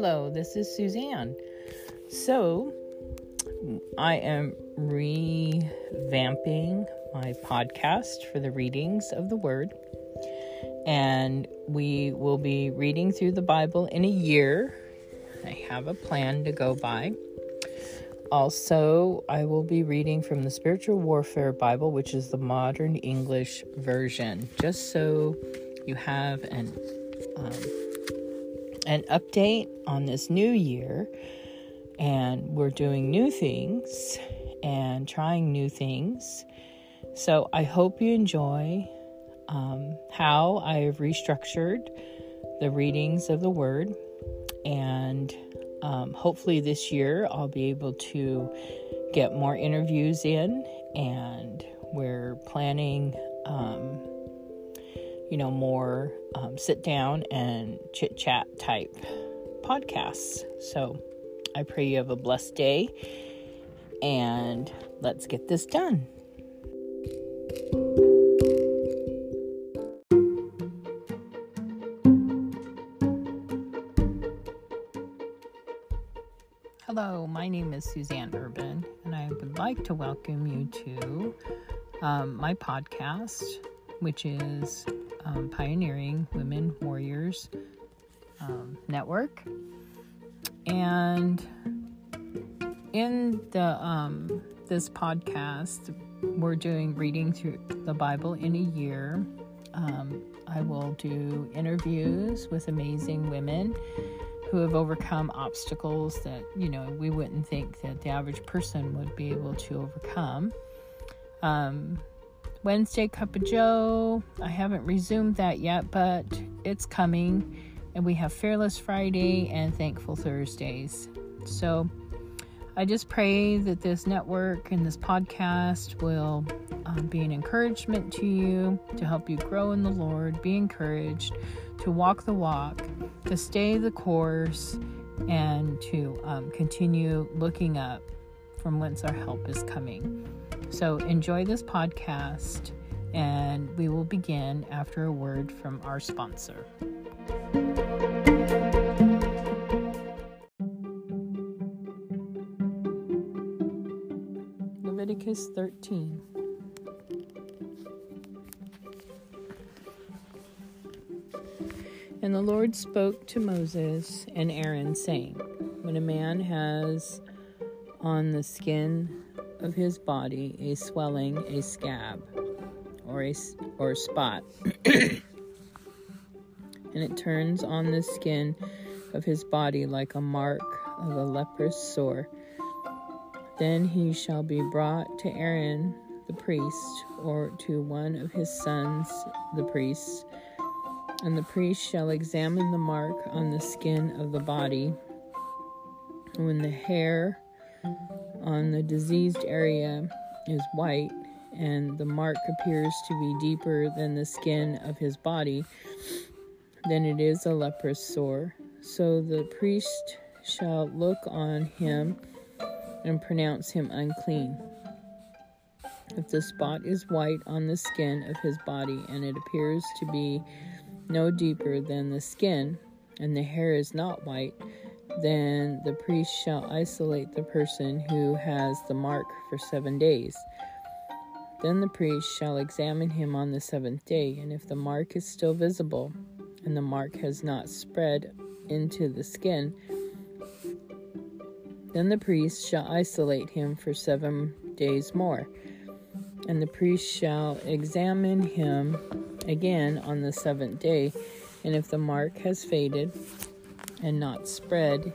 Hello, this is Suzanne. So, I am revamping my podcast for the readings of the Word, and we will be reading through the Bible in a year. I have a plan to go by. Also, I will be reading from the Spiritual Warfare Bible, which is the modern English version, just so you have an um, an update on this new year. And we're doing new things and trying new things. So I hope you enjoy um, how I've restructured the readings of the Word and um, hopefully, this year I'll be able to get more interviews in, and we're planning, um, you know, more um, sit down and chit chat type podcasts. So I pray you have a blessed day, and let's get this done. Hello, my name is Suzanne Urban, and I would like to welcome you to um, my podcast, which is um, Pioneering Women Warriors um, Network. And in the um, this podcast, we're doing reading through the Bible in a year. Um, I will do interviews with amazing women who have overcome obstacles that, you know, we wouldn't think that the average person would be able to overcome. Um, Wednesday Cup of Joe, I haven't resumed that yet, but it's coming. And we have Fearless Friday and Thankful Thursdays. So I just pray that this network and this podcast will um, be an encouragement to you, to help you grow in the Lord, be encouraged, to walk the walk, to stay the course, and to um, continue looking up from whence our help is coming. So enjoy this podcast, and we will begin after a word from our sponsor. Leviticus 13. And the Lord spoke to Moses and Aaron, saying, When a man has on the skin of his body a swelling, a scab, or a or a spot, and it turns on the skin of his body like a mark of a leprous sore, then he shall be brought to Aaron the priest, or to one of his sons the priests. And the priest shall examine the mark on the skin of the body. When the hair on the diseased area is white, and the mark appears to be deeper than the skin of his body, then it is a leprous sore. So the priest shall look on him and pronounce him unclean. If the spot is white on the skin of his body and it appears to be no deeper than the skin, and the hair is not white, then the priest shall isolate the person who has the mark for seven days. Then the priest shall examine him on the seventh day, and if the mark is still visible, and the mark has not spread into the skin, then the priest shall isolate him for seven days more. And the priest shall examine him again on the seventh day, and if the mark has faded and not spread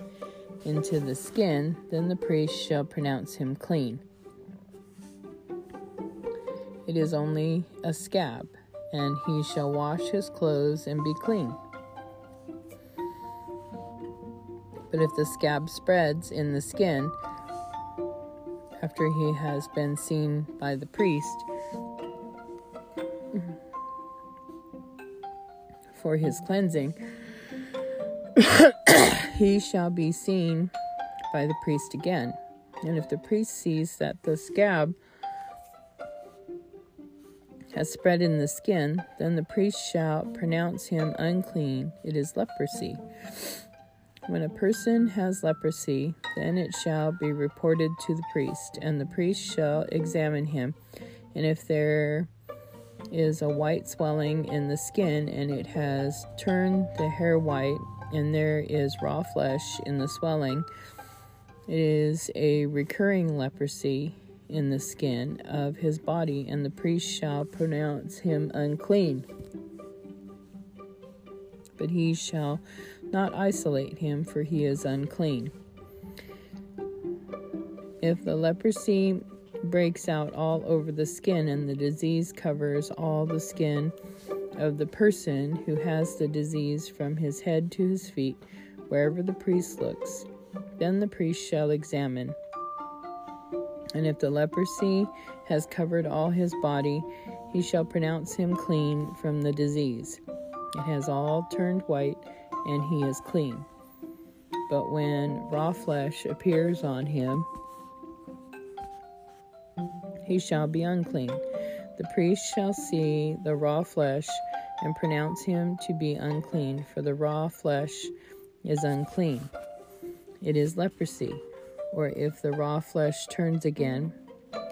into the skin, then the priest shall pronounce him clean. It is only a scab, and he shall wash his clothes and be clean. But if the scab spreads in the skin, after he has been seen by the priest, for his cleansing, he shall be seen by the priest again. And if the priest sees that the scab has spread in the skin, then the priest shall pronounce him unclean. It is leprosy. When a person has leprosy, then it shall be reported to the priest, and the priest shall examine him. And if there is a white swelling in the skin, and it has turned the hair white, and there is raw flesh in the swelling, it is a recurring leprosy in the skin of his body, and the priest shall pronounce him unclean. But he shall not isolate him, for he is unclean. If the leprosy breaks out all over the skin and the disease covers all the skin of the person who has the disease from his head to his feet, wherever the priest looks, then the priest shall examine. And if the leprosy has covered all his body, he shall pronounce him clean from the disease. It has all turned white and he is clean. But when raw flesh appears on him, he shall be unclean. The priest shall see the raw flesh and pronounce him to be unclean, for the raw flesh is unclean. It is leprosy. Or if the raw flesh turns again,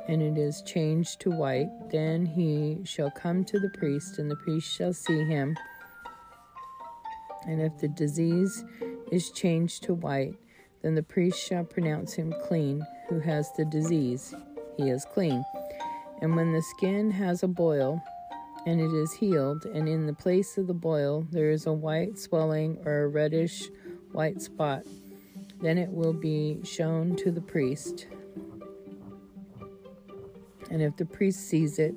and it is changed to white, then he shall come to the priest, and the priest shall see him and if the disease is changed to white, then the priest shall pronounce him clean who has the disease. He is clean. And when the skin has a boil, and it is healed, and in the place of the boil there is a white swelling or a reddish white spot, then it will be shown to the priest. And if the priest sees it,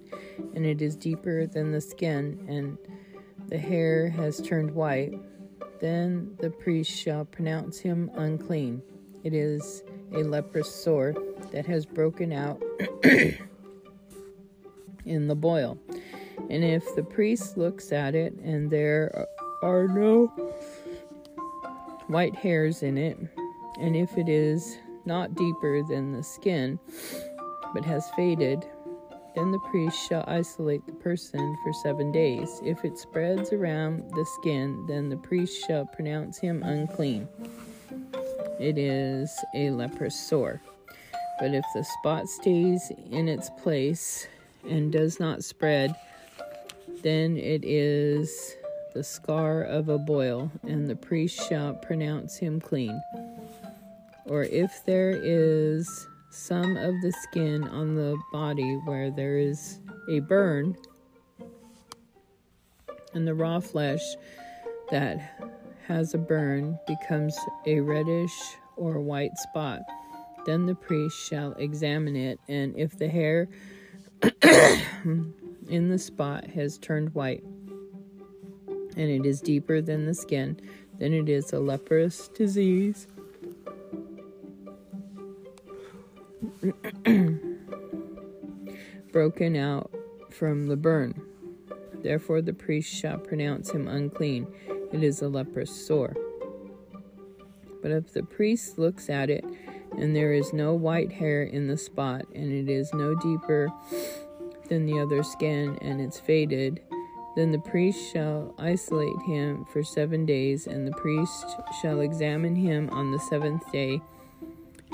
and it is deeper than the skin, and the hair has turned white, then the priest shall pronounce him unclean. It is a leprous sore that has broken out in the boil. And if the priest looks at it and there are no white hairs in it, and if it is not deeper than the skin, but has faded, then the priest shall isolate the person for seven days. If it spreads around the skin, then the priest shall pronounce him unclean. It is a leprous sore. But if the spot stays in its place and does not spread, then it is the scar of a boil, and the priest shall pronounce him clean. Or if there is some of the skin on the body where there is a burn, and the raw flesh that has a burn becomes a reddish or white spot. Then the priest shall examine it, and if the hair in the spot has turned white, and it is deeper than the skin, then it is a leprous disease broken out from the burn. Therefore, the priest shall pronounce him unclean. It is a leprous sore. But if the priest looks at it, and there is no white hair in the spot, and it is no deeper than the other skin, and it's faded, then the priest shall isolate him for seven days, and the priest shall examine him on the seventh day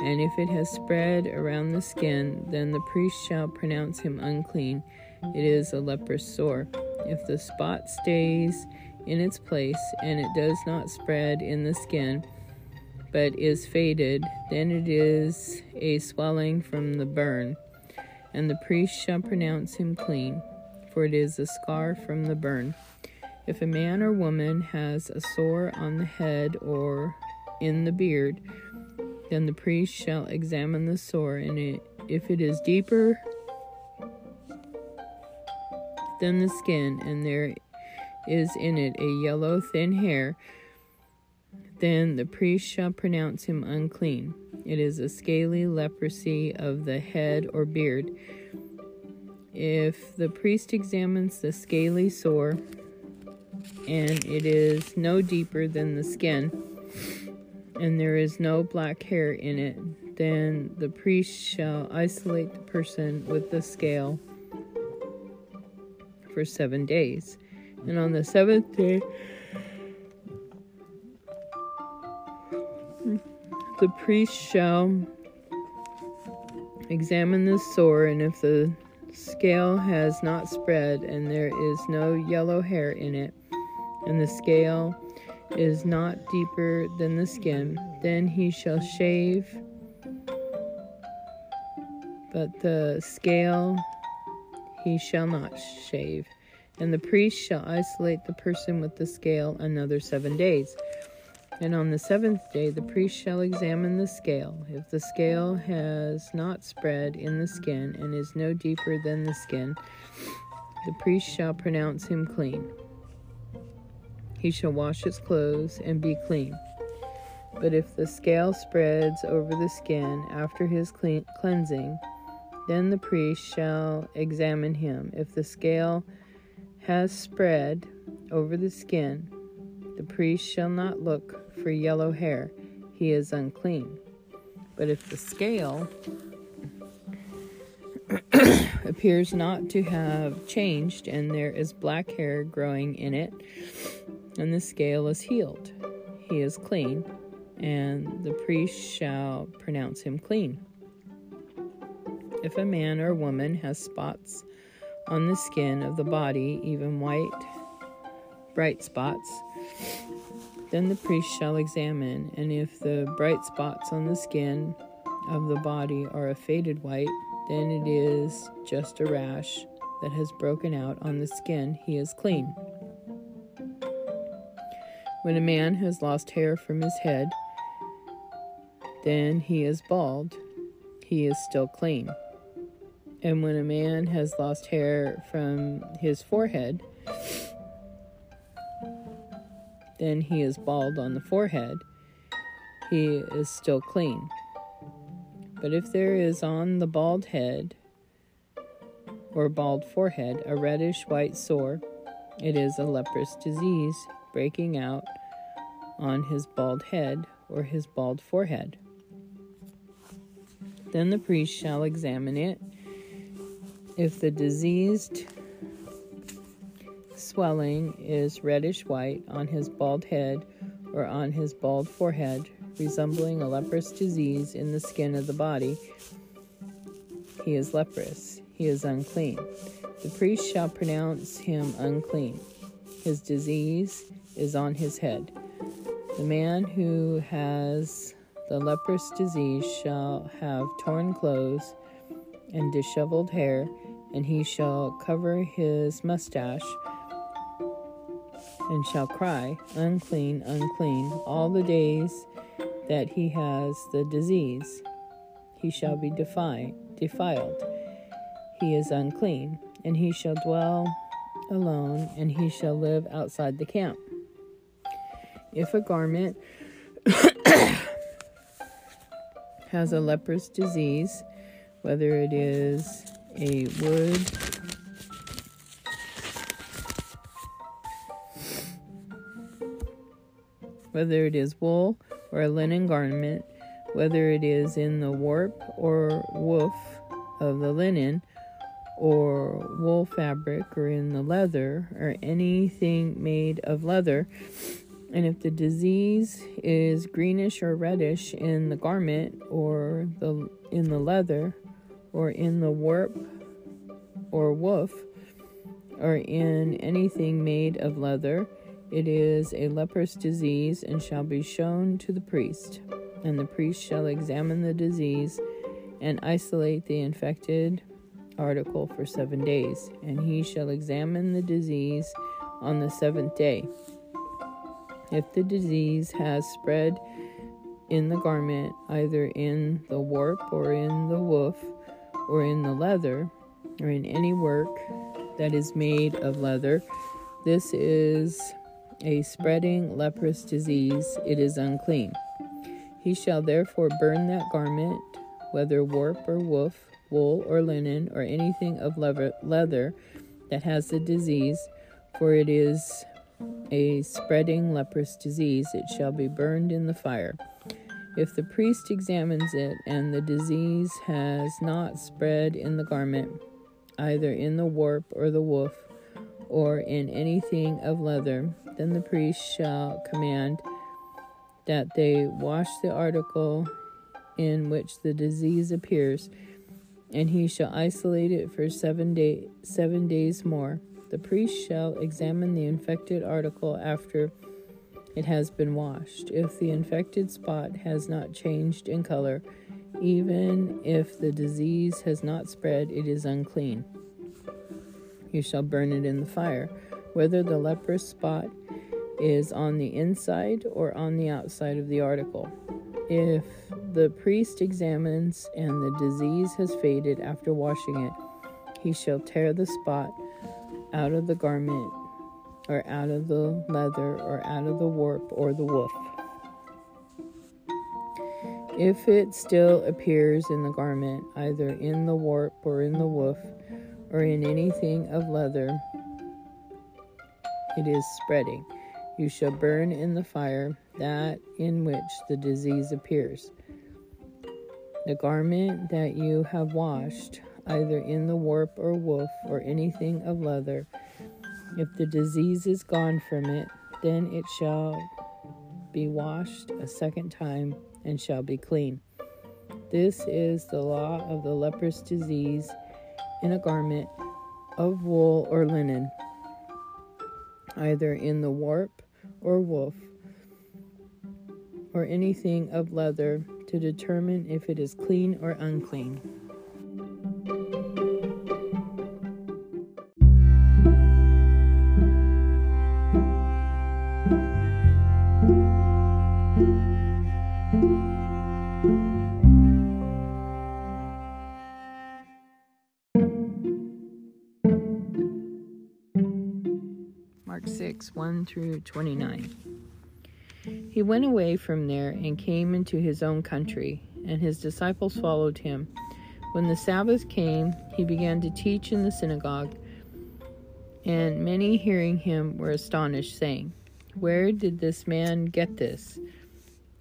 and if it has spread around the skin, then the priest shall pronounce him unclean. It is a leprous sore. If the spot stays in its place, and it does not spread in the skin, but is faded, then it is a swelling from the burn, and the priest shall pronounce him clean, for it is a scar from the burn. If a man or woman has a sore on the head or in the beard, then the priest shall examine the sore, and it, if it is deeper than the skin, and there is in it a yellow thin hair, then the priest shall pronounce him unclean. It is a scaly leprosy of the head or beard. If the priest examines the scaly sore, and it is no deeper than the skin, and there is no black hair in it, then the priest shall isolate the person with the scale for seven days. And on the seventh day, The priest shall examine the sore, and if the scale has not spread, and there is no yellow hair in it, and the scale is not deeper than the skin, then he shall shave. But the scale he shall not shave. And the priest shall isolate the person with the scale another seven days. And on the seventh day, the priest shall examine the scale. If the scale has not spread in the skin and is no deeper than the skin, the priest shall pronounce him clean. He shall wash his clothes and be clean. But if the scale spreads over the skin after his clean- cleansing, then the priest shall examine him. If the scale has spread over the skin, the priest shall not look for yellow hair, he is unclean. But if the scale appears not to have changed and there is black hair growing in it, and the scale is healed, he is clean, and the priest shall pronounce him clean. If a man or woman has spots on the skin of the body, even white, bright spots, then the priest shall examine, and if the bright spots on the skin of the body are a faded white, then it is just a rash that has broken out on the skin. He is clean. When a man has lost hair from his head, then he is bald. He is still clean. And when a man has lost hair from his forehead, then he is bald on the forehead, he is still clean. But if there is on the bald head or bald forehead a reddish white sore, it is a leprous disease breaking out on his bald head or his bald forehead. Then the priest shall examine it. If the diseased swelling is reddish white on his bald head or on his bald forehead, resembling a leprous disease in the skin of the body, he is leprous, he is unclean. The priest shall pronounce him unclean. His disease is on his head. The man who has the leprous disease shall have torn clothes and disheveled hair, and he shall cover his mustache and shall cry, Unclean, unclean, all the days that he has the disease. He shall be defi- defiled. He is unclean, and he shall dwell alone, and he shall live outside the camp. If a garment has a leprous disease, whether it is a wood whether it is wool or a linen garment, whether it is in the warp or woof of the linen, or wool fabric, or in the leather, or anything made of leather. And if the disease is greenish or reddish in the garment, or the in the leather, or in the warp or woof, or in anything made of leather, it is a leprous disease and shall be shown to the priest. And the priest shall examine the disease and isolate the infected article for seven days. And he shall examine the disease on the seventh day. If the disease has spread in the garment, either in the warp or in the woof or in the leather or in any work that is made of leather, this is a spreading leprous disease, it is unclean. He shall therefore burn that garment, whether warp or woof, wool or linen, or anything of leather that has the disease, for it is a spreading leprous disease, it shall be burned in the fire. If the priest examines it and the disease has not spread in the garment, either in the warp or the woof, or in anything of leather, then the priest shall command that they wash the article in which the disease appears, and he shall isolate it for seven day seven days more. The priest shall examine the infected article after it has been washed. If the infected spot has not changed in color, even if the disease has not spread, it is unclean. You shall burn it in the fire, whether the leprous spot is on the inside or on the outside of the article. If the priest examines and the disease has faded after washing it, he shall tear the spot out of the garment or out of the leather or out of the warp or the woof. If it still appears in the garment, either in the warp or in the woof, or in anything of leather, it is spreading. You shall burn in the fire that in which the disease appears. The garment that you have washed, either in the warp or woof, or anything of leather, if the disease is gone from it, then it shall be washed a second time and shall be clean. This is the law of the leprous disease in a garment of wool or linen, either in the warp or woof, or anything of leather to determine if it is clean or unclean. 6 1 through 29. He went away from there and came into his own country, and his disciples followed him. When the Sabbath came, he began to teach in the synagogue, and many hearing him were astonished, saying, Where did this man get this?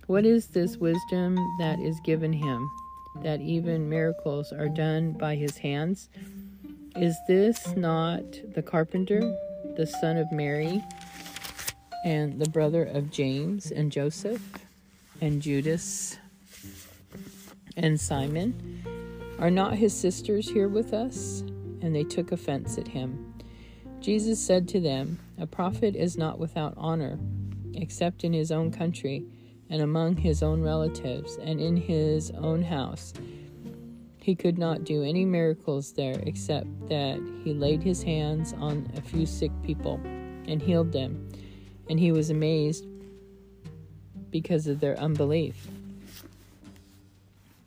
What is this wisdom that is given him, that even miracles are done by his hands? Is this not the carpenter, the son of Mary? and the brother of James and Joseph and Judas and Simon. Are not his sisters here with us? And they took offense at him. Jesus said to them, A prophet is not without honor, except in his own country, and among his own relatives, and in his own house. He could not do any miracles there except that he laid his hands on a few sick people and healed them and he was amazed because of their unbelief.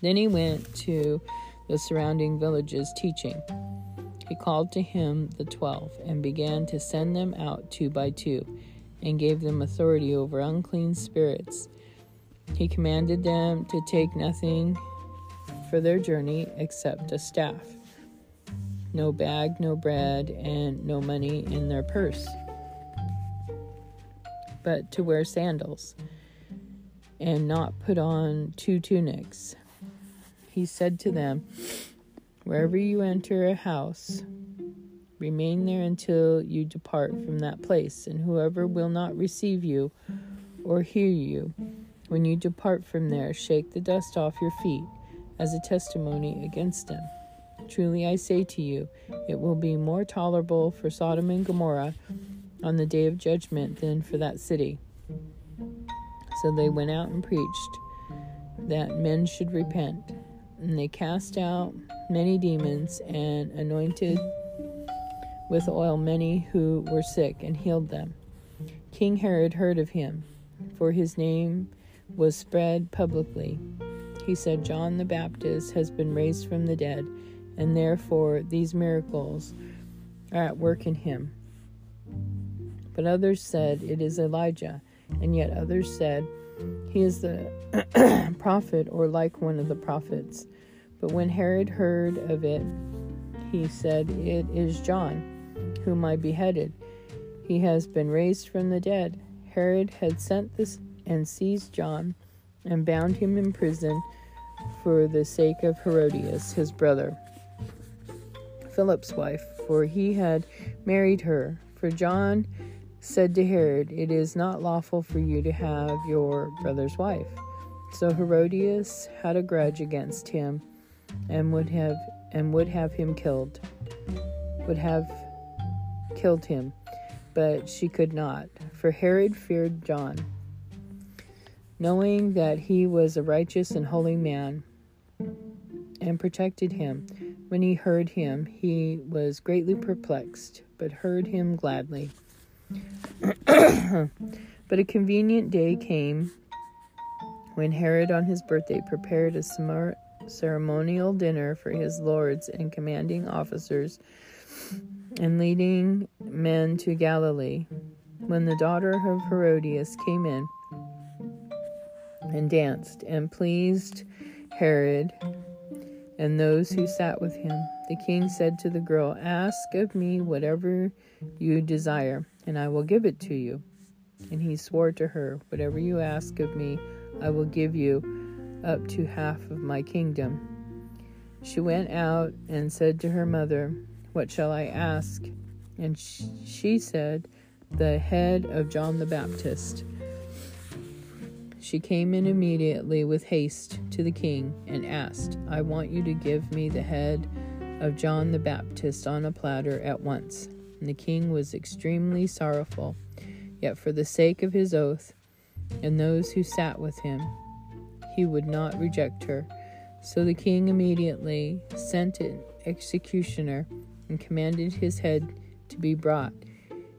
Then he went to the surrounding villages teaching. He called to him the twelve and began to send them out two by two and gave them authority over unclean spirits. He commanded them to take nothing for their journey except a staff, no bag, no bread, and no money in their purse. But to wear sandals and not put on two tunics. He said to them, Wherever you enter a house, remain there until you depart from that place, and whoever will not receive you or hear you, when you depart from there, shake the dust off your feet as a testimony against them. Truly I say to you, it will be more tolerable for Sodom and Gomorrah on the day of judgment than for that city. So they went out and preached that men should repent. And they cast out many demons and anointed with oil many who were sick and healed them. King Herod heard of him, for his name was spread publicly. He said, John the Baptist has been raised from the dead, and therefore these miracles are at work in him. But others said, It is Elijah. And yet others said, He is the prophet or like one of the prophets. But when Herod heard of it, he said, It is John, whom I beheaded. He has been raised from the dead. Herod had sent this and seized John and bound him in prison for the sake of Herodias, his brother, Philip's wife, for he had married her. For John said to Herod, It is not lawful for you to have your brother's wife. So Herodias had a grudge against him and would have and would have him killed. Would have killed him, but she could not, for Herod feared John. Knowing that he was a righteous and holy man, and protected him. When he heard him, he was greatly perplexed, but heard him gladly. but a convenient day came when Herod, on his birthday, prepared a ceremonial dinner for his lords and commanding officers and leading men to Galilee. When the daughter of Herodias came in and danced and pleased Herod and those who sat with him, the king said to the girl, Ask of me whatever you desire, and I will give it to you. And he swore to her, Whatever you ask of me, I will give you up to half of my kingdom. She went out and said to her mother, What shall I ask? And she said, The head of John the Baptist. She came in immediately with haste to the king and asked, I want you to give me the head of John the Baptist on a platter at once. And the king was extremely sorrowful, yet for the sake of his oath and those who sat with him, he would not reject her. So the king immediately sent an executioner and commanded his head to be brought.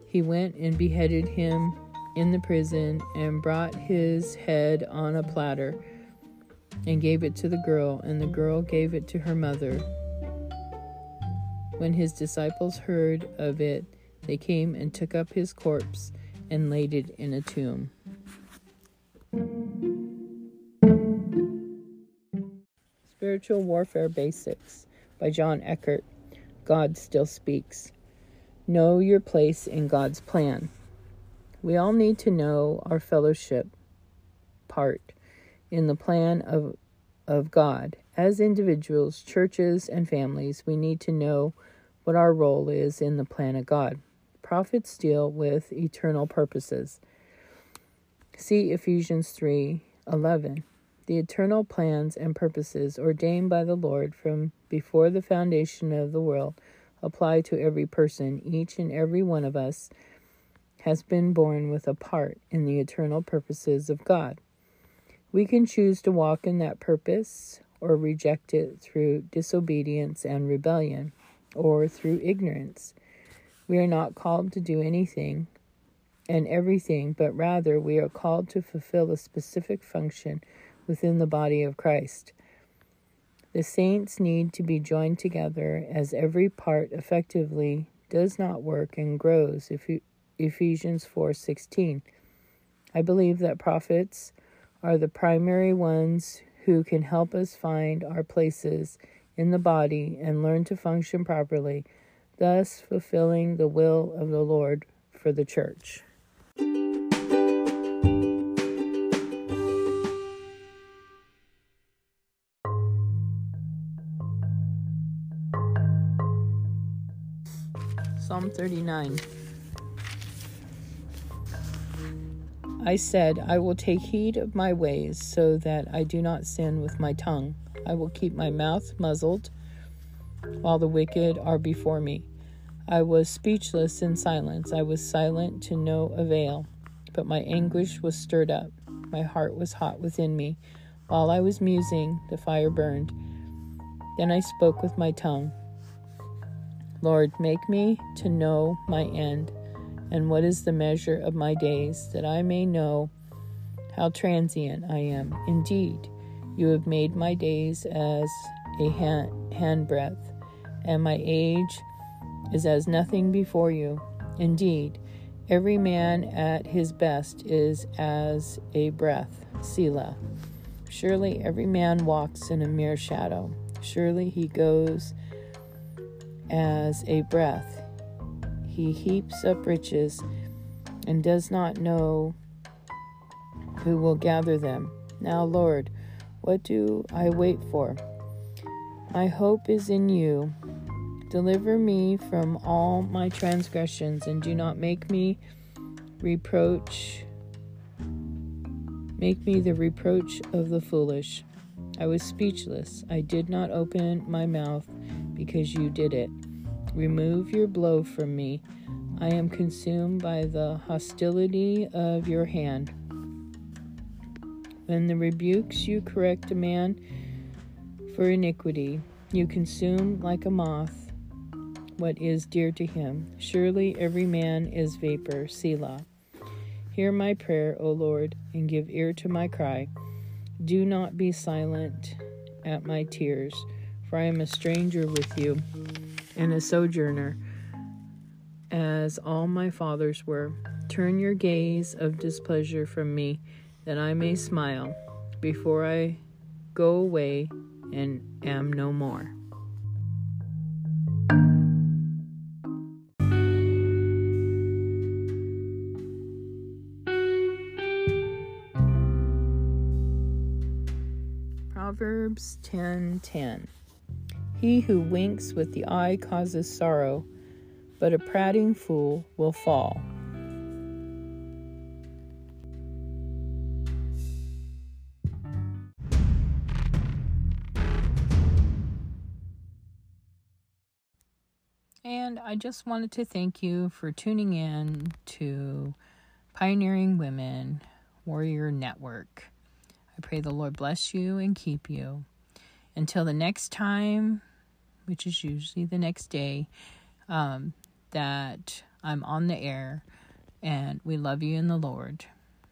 He went and beheaded him in the prison and brought his head on a platter and gave it to the girl, and the girl gave it to her mother. When his disciples heard of it, they came and took up his corpse and laid it in a tomb. Spiritual Warfare Basics by John Eckhardt. God Still Speaks. Know your place in God's plan. We all need to know our fellowship part in the plan of, of God. As individuals, churches, and families, we need to know what our role is in the plan of God. Prophets deal with eternal purposes. See Ephesians 3 11. The eternal plans and purposes ordained by the Lord from before the foundation of the world apply to every person, each and every one of us has been born with a part in the eternal purposes of God. We can choose to walk in that purpose or reject it through disobedience and rebellion or through ignorance. We are not called to do anything and everything, but rather we are called to fulfill a specific function within the body of Christ. The saints need to be joined together as every part effectively does not work and grows if Ephesians 4:16. I believe that prophets are the primary ones who can help us find our places in the body and learn to function properly, thus fulfilling the will of the Lord for the church. Psalm 39 I said, I will take heed of my ways so that I do not sin with my tongue. I will keep my mouth muzzled while the wicked are before me. I was speechless in silence. I was silent to no avail, but my anguish was stirred up. My heart was hot within me. While I was musing, the fire burned. Then I spoke with my tongue. Lord, make me to know my end and what is the measure of my days, that I may know how transient I am. Indeed, you have made my days as a hand, handbreadth, and my age is as nothing before you. Indeed, every man at his best is as a breath. Selah. Surely every man walks in a mere shadow. Surely he goes as a breath. He heaps up riches and does not know who will gather them. Now, Lord, what do I wait for? My hope is in you. Deliver me from all my transgressions, and do not make me reproach. Make me the reproach of the foolish. I was speechless. I did not open my mouth because you did it. Remove your blow from me. I am consumed by the hostility of your hand. When the rebukes you correct a man for iniquity, you consume like a moth what is dear to him. Surely every man is vapor. Selah. Hear my prayer, O Lord, and give ear to my cry. Do not be silent at my tears, for I am a stranger with you and a sojourner, as all my fathers were. Turn your gaze of displeasure from me, that I may smile before I go away and am no more. Proverbs 10:10 He who winks with the eye causes sorrow, but a prating fool will fall. And I just wanted to thank you for tuning in to Pioneering Women Warrior Network. I pray the Lord bless you and keep you. Until the next time, which is usually the next day, um, that I'm on the air, and we love you in the Lord.